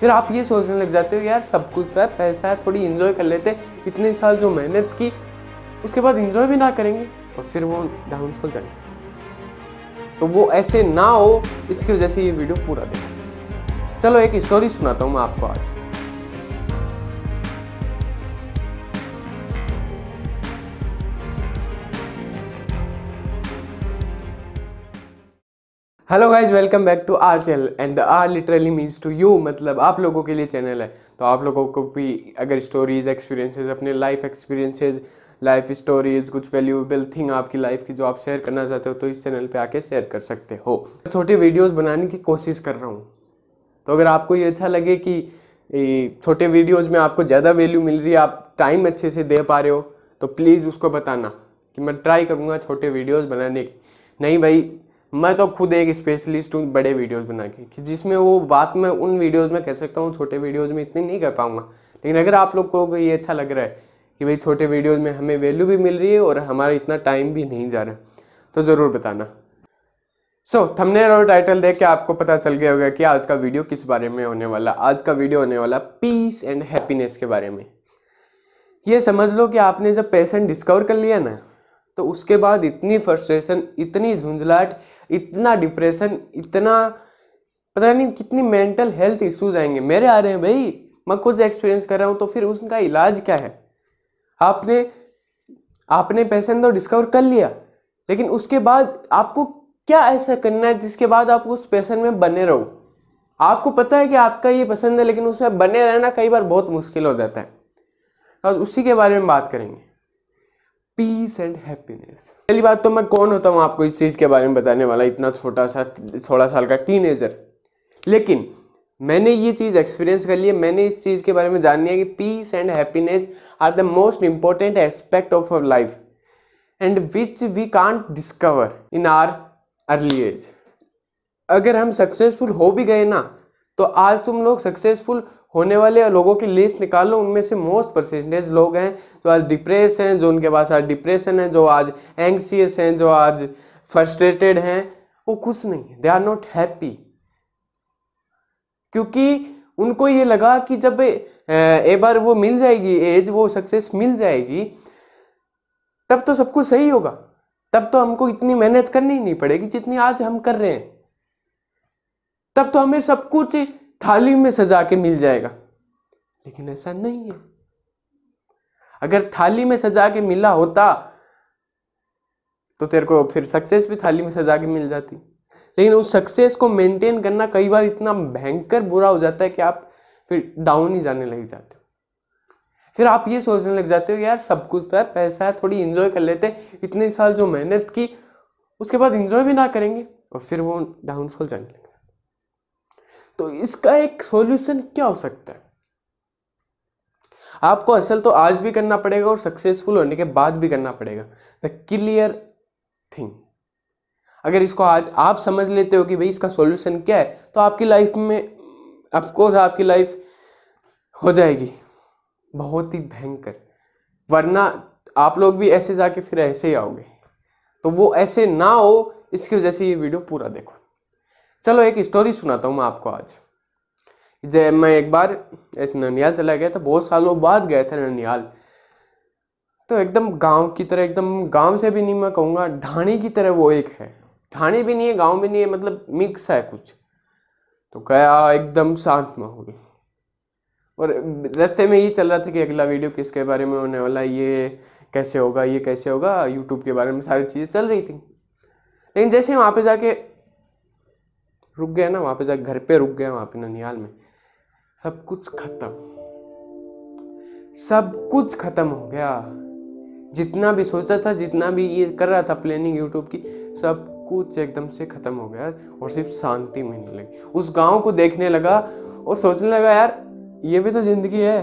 फिर आप ये सोचने लग जाते हो, यार, सब कुछ तो है, पैसा है, थोड़ी इन्जॉय कर लेते इतने साल जो मेहनत की, उसके बाद इन्जॉय भी ना करेंगे। और फिर वो डाउन डाउनफॉल जाएँगे तो वो ऐसे ना हो, इसकी वजह से ये वीडियो पूरा देखा। चलो, एक स्टोरी सुनाता हूँ मैं आपको आज। Hello guys welcome back to our channel and the R literally means to you मतलब आप लोगों के लिए चैनल है। तो आप लोगों को भी अगर स्टोरीज एक्सपीरियंसेस अपने लाइफ एक्सपीरियंसेस लाइफ स्टोरीज कुछ वैल्यूएबल थिंग आपकी लाइफ की जो आप शेयर करना चाहते हो तो इस चैनल पे आके शेयर कर सकते हो। छोटे वीडियोस बनाने की कोशिश कर रहा हूँ। तो अगर आपको ये अच्छा लगे कि छोटे वीडियोज़ में आपको ज़्यादा वैल्यू मिल रही है, आप टाइम अच्छे से दे पा रहे हो तो प्लीज़ उसको बताना कि मैं ट्राई करूँगा छोटे वीडियोज़ बनाने की। नहीं भाई मैं तो खुद एक स्पेशलिस्ट हूँ बड़े वीडियोस बना के जिसमें वो बात मैं उन वीडियोस में कह सकता हूँ छोटे वीडियोस में इतनी नहीं कर पाऊँगा। लेकिन अगर आप लोग को ये अच्छा लग रहा है कि भाई छोटे वीडियोस में हमें वैल्यू भी मिल रही है और हमारा इतना टाइम भी नहीं जा रहा तो ज़रूर बताना। सो so, थंबनेल और टाइटल देख के आपको पता चल गया होगा कि आज का वीडियो किस बारे में होने वाला। आज का वीडियो होने वाला पीस एंड हैप्पीनेस के बारे में। ये समझ लो कि आपने जब पैसन डिस्कवर कर लिया ना तो उसके बाद इतनी फ्रस्ट्रेशन इतनी झुंझलाहट, इतना डिप्रेशन इतना पता नहीं कितनी मेंटल हेल्थ इश्यूज़ आएँगे। मेरे आ रहे हैं, भाई, मैं खुद एक्सपीरियंस कर रहा हूँ तो फिर उसका इलाज क्या है? आपने आपने पैसन तो डिस्कवर कर लिया, लेकिन उसके बाद आपको क्या ऐसा करना है जिसके बाद आप उस पैसन में बने रहो? आपको पता है कि आपका ये पसंद है, लेकिन उसमें बने रहना कई बार बहुत मुश्किल हो जाता है। और उसी के बारे में बात करेंगे। पीस एंड हैप्पीनेस पहली बात तो मैं कौन होता हूँ आपको इस चीज़ के बारे में बताने वाला, इतना छोटा सा, सोलह साल का टीनेजर लेकिन मैंने ये चीज़ एक्सपीरियंस कर लिया मैंने इस चीज़ के बारे में जान लिया कि peace and happiness are the most important aspect of our life and which we can't discover in our early age अगर हम सक्सेसफुल हो भी गए ना तो आज तुम लोग सक्सेसफुल होने वाले लोगों की लिस्ट निकाल लो, उनमें से मोस्ट परसेंटेज लोग हैं जो आज डिप्रेस हैं, जो उनके पास आज डिप्रेशन है, जो आज एंक्सियस हैं, जो आज फ्रस्ट्रेटेड हैं, वो खुश नहीं है। दे आर नॉट हैप्पी क्योंकि उनको ये लगा कि जब एक बार वो मिल जाएगी एज वो सक्सेस मिल जाएगी, तब तो सब कुछ सही होगा। तब तो हमको इतनी मेहनत करनी नहीं पड़ेगी जितनी आज हम कर रहे हैं। तब तो हमें सब कुछ थाली में सजा के मिल जाएगा। लेकिन ऐसा नहीं है। अगर थाली में सजा के मिला होता तो तेरे को फिर सक्सेस भी थाली में सजा के मिल जाती। लेकिन उस सक्सेस को मेंटेन करना कई बार इतना भयंकर बुरा हो जाता है कि आप फिर डाउन ही जाने लग जाते हो। फिर आप ये सोचने लग जाते हो यार सब कुछ तो है पैसा है, थोड़ी इंजॉय कर लेते इतने साल जो मेहनत की, उसके बाद इंजॉय भी ना करेंगे और फिर वो डाउनफॉल जाने लगे। तो इसका एक सॉल्यूशन क्या हो सकता है? आपको असल तो आज भी करना पड़ेगा और सक्सेसफुल होने के बाद भी करना पड़ेगा। द क्लियर थिंग अगर इसको आज आप समझ लेते हो कि भाई इसका सॉल्यूशन क्या है तो आपकी लाइफ में ऑफकोर्स आपकी लाइफ हो जाएगी। बहुत ही भयंकर। वरना आप लोग भी ऐसे जाके फिर ऐसे ही आओगे। तो वो ऐसे ना हो, इसकी वजह से ये वीडियो पूरा देखो। चलो एक स्टोरी सुनाता हूँ मैं आपको आज। जब मैं एक बार ऐसे ननियाल चला गया था, बहुत सालों बाद गया था ननियाल। तो एकदम गाँव की तरह, एकदम गाँव से भी नहीं मैं कहूँगा, ढाणी की तरह वो एक है। ढाणी भी नहीं है, गाँव भी नहीं है मतलब मिक्स है कुछ। तो गया, एकदम शांत माहौल। और रास्ते में ये चल रहा था कि अगला वीडियो किसके बारे में होने वाला ये कैसे होगा, ये कैसे होगा यूट्यूब के बारे में सारी चीज़ें चल रही थी। लेकिन जैसे वहाँ पे जाके रुक गया ना वहाँ पे जाके घर पे रुक गया वहाँ पे ननियाल में। सब कुछ खत्म। सब कुछ खत्म हो गया। जितना भी सोचा था, जितना भी ये कर रहा था प्लानिंग यूट्यूब की, सब कुछ एकदम से खत्म हो गया और सिर्फ़ शांति मिलने लगी। उस गाँव को देखने लगा और सोचने लगा, यार, ये भी तो ज़िंदगी है।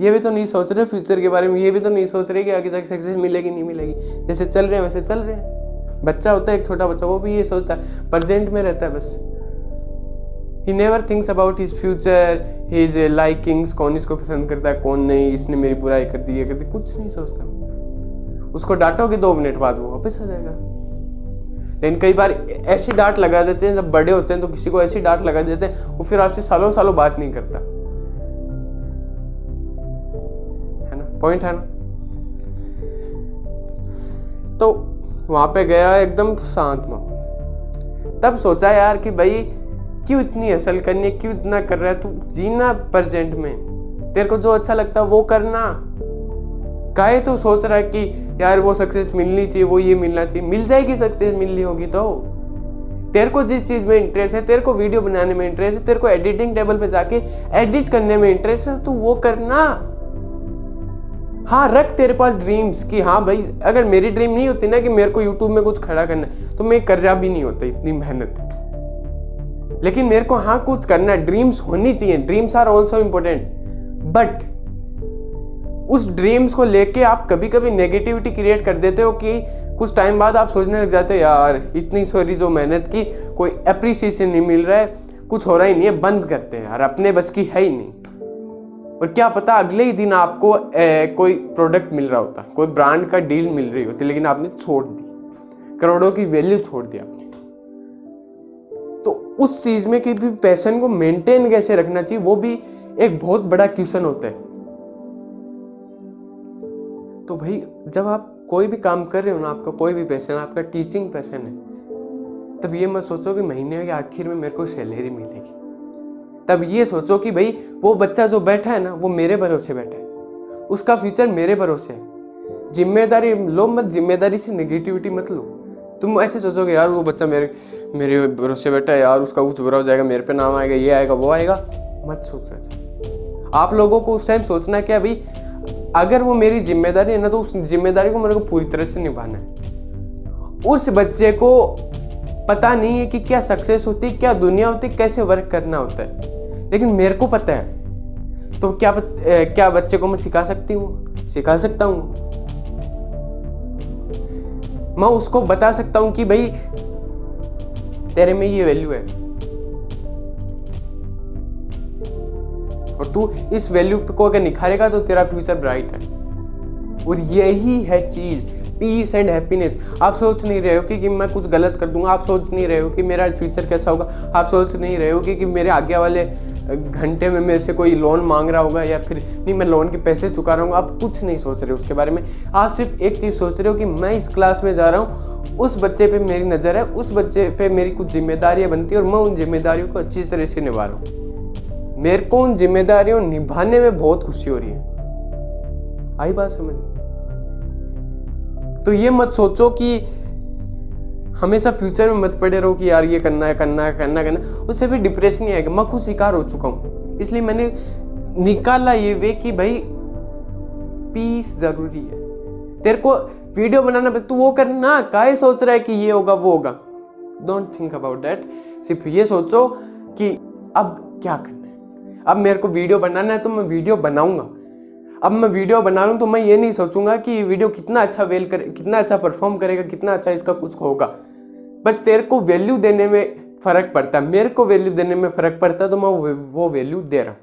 ये भी तो नहीं सोच रहे फ्यूचर के बारे में, ये भी तो नहीं सोच रहे कि आगे जाके सक्सेस मिलेगी, नहीं मिलेगी। जैसे चल रहे हैं, वैसे चल रहे हैं। बच्चा होता है, एक छोटा बच्चा, वो भी ये सोचता है प्रजेंट में रहता है बस। He never thinks about his future his likings कौन इसको पसंद करता है, कौन नहीं, इसने मेरी बुराई कर दी, ये कर दी, कुछ नहीं सोचता। उसको डांटोगे दो मिनट बाद, वो वापस आ जाएगा। लेकिन कई बार ऐसी डांट लगा देते हैं, जब बड़े होते हैं तो किसी को ऐसी डांट लगा देते हैं, वो फिर आपसे सालों सालों बात नहीं करता। है ना? पॉइंट है ना? वहाँ पे गया एकदम शांत माहौल। तब सोचा यार कि भाई, क्यों इतनी असल करनी क्यों इतना कर रहा है? तू जीना प्रेजेंट में। तेरे को जो अच्छा लगता है वो करना। काहे तो सोच रहा है कि यार वो सक्सेस मिलनी चाहिए, वो ये मिलना चाहिए। मिल जाएगी सक्सेस मिलनी होगी तो। तेरे को जिस चीज़ में इंटरेस्ट है, तेरे को वीडियो बनाने में इंटरेस्ट है, तेरे को एडिटिंग टेबल पे जाके एडिट करने में इंटरेस्ट है तो वो करना। हाँ रख तेरे पास ड्रीम्स कि हाँ भाई, अगर मेरी ड्रीम नहीं होती ना कि मेरे को यूट्यूब में कुछ खड़ा करना तो मैं कर रहा भी नहीं होता, इतनी मेहनत। लेकिन मेरे को हाँ कुछ करना है ड्रीम्स होनी चाहिए। Dreams are also important but उस ड्रीम्स को लेके आप कभी कभी नेगेटिविटी क्रिएट कर देते हो कि कुछ टाइम बाद आप सोचने लग जाते हो, यार, इतनी सारी जो मेहनत की, कोई अप्रिसिएशन नहीं मिल रहा है, कुछ हो रहा ही नहीं है, बंद करते हैं। यार, अपने बस की है ही नहीं। और क्या पता अगले ही दिन आपको ए, कोई प्रोडक्ट मिल रहा होता कोई ब्रांड का डील मिल रही होती लेकिन आपने छोड़ दी। करोड़ों की वैल्यू छोड़ दी आपने। तो उस चीज़ में कि भी पैसन को मेंटेन कैसे रखना चाहिए वो भी एक बहुत बड़ा क्वेश्चन होता है। तो भाई जब आप कोई भी काम कर रहे हो ना आपका कोई भी पैसन आपका टीचिंग पैसन है तब ये मत सोचो कि महीने के आखिर में मेरे को सैलरी मिलेगी। तब ये सोचो कि भाई, वो बच्चा जो बैठा है ना, वो मेरे भरोसे बैठा है। उसका फ्यूचर मेरे भरोसे है। ज़िम्मेदारी लो मत, ज़िम्मेदारी से नेगेटिविटी मत लो। तुम ऐसे सोचोगे, यार, वो बच्चा मेरे मेरे भरोसे बैठा है, यार, उसका कुछ बुरा हो जाएगा, मेरे पे नाम आएगा, ये आएगा, वो आएगा। मत सोचो ऐसा। आप लोगों को उस टाइम सोचना क्या, भाई, अगर वो मेरी ज़िम्मेदारी है ना तो उस ज़िम्मेदारी को मेरे को पूरी तरह से निभाना है। उस बच्चे को पता नहीं है कि क्या सक्सेस होती है, क्या दुनिया होती है, कैसे वर्क करना होता है। लेकिन मेरे को पता है। तो क्या बच, ए, क्या बच्चे को मैं सिखा सकती हूँ? सिखा सकता हूँ। मैं उसको बता सकता हूँ कि भाई तेरे में ये वैल्यू है। और तू इस वैल्यू को अगर निखारेगा तो तेरा फ्यूचर ब्राइट है। और यही है चीज़ पीस एंड हैप्पीनेस आप सोच नहीं रहे हो कि, कि मैं कुछ गलत कर दूँगा। आप सोच नहीं रहे हो कि मेरा फ्यूचर कैसा होगा। आप सोच नहीं रहे हो कि, कि मेरे आगे वाले घंटे में मेरे से कोई लोन मांग रहा होगा या फिर नहीं, मैं लोन के पैसे चुका रहा हूँ, आप कुछ नहीं सोच रहे उसके बारे में। आप सिर्फ़ एक चीज़ सोच रहे हो कि मैं इस क्लास में जा रहा हूँ, उस बच्चे पे मेरी नज़र है, उस बच्चे पे मेरी कुछ जिम्मेदारियाँ बनती है और मैं उन जिम्मेदारियों को अच्छी तरह से निभा रहा हूँ। मेरे को उन जिम्मेदारियों निभाने में बहुत खुशी हो रही है। आई बात समझ? तो ये मत सोचो कि हमेशा फ्यूचर में मत पड़े रहो कि यार ये करना है करना है, करना करना उससे फिर डिप्रेशन ही आएगा। मैं खुद शिकार हो चुका हूँ। इसलिए मैंने निकाला ये वे कि भाई पीस ज़रूरी है। तेरे को वीडियो बनाना, तू वो करना, काय सोच रहा है कि ये होगा, वो होगा। डोंट थिंक अबाउट दैट सिर्फ़ ये सोचो कि अब क्या करना है। अब मेरे को वीडियो बनाना है तो मैं वीडियो बनाऊँगा। अब मैं वीडियो बना लूँ तो मैं ये नहीं सोचूँगा कि ये वीडियो कितना अच्छा वेल करे, कितना अच्छा परफॉर्म करेगा, कितना अच्छा इसका कुछ होगा। बस तेरे को वैल्यू देने में फ़र्क पड़ता है मेरे को वैल्यू देने में फ़र्क पड़ता है तो मैं वो वैल्यू दे रहा हूँ।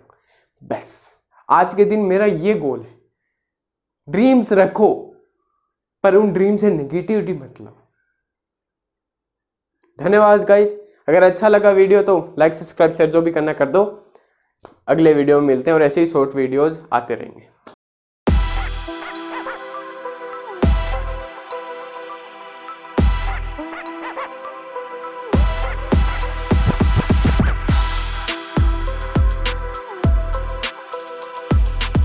बस, आज के दिन मेरा ये गोल है। ड्रीम्स रखो, पर उन ड्रीम से नेगेटिविटी मत लो धन्यवाद गाइज़ अगर अच्छा लगा वीडियो तो लाइक सब्सक्राइब शेयर जो भी करना कर दो। अगले वीडियो में मिलते हैं और ऐसे ही शॉर्ट वीडियोज़ आते रहेंगे।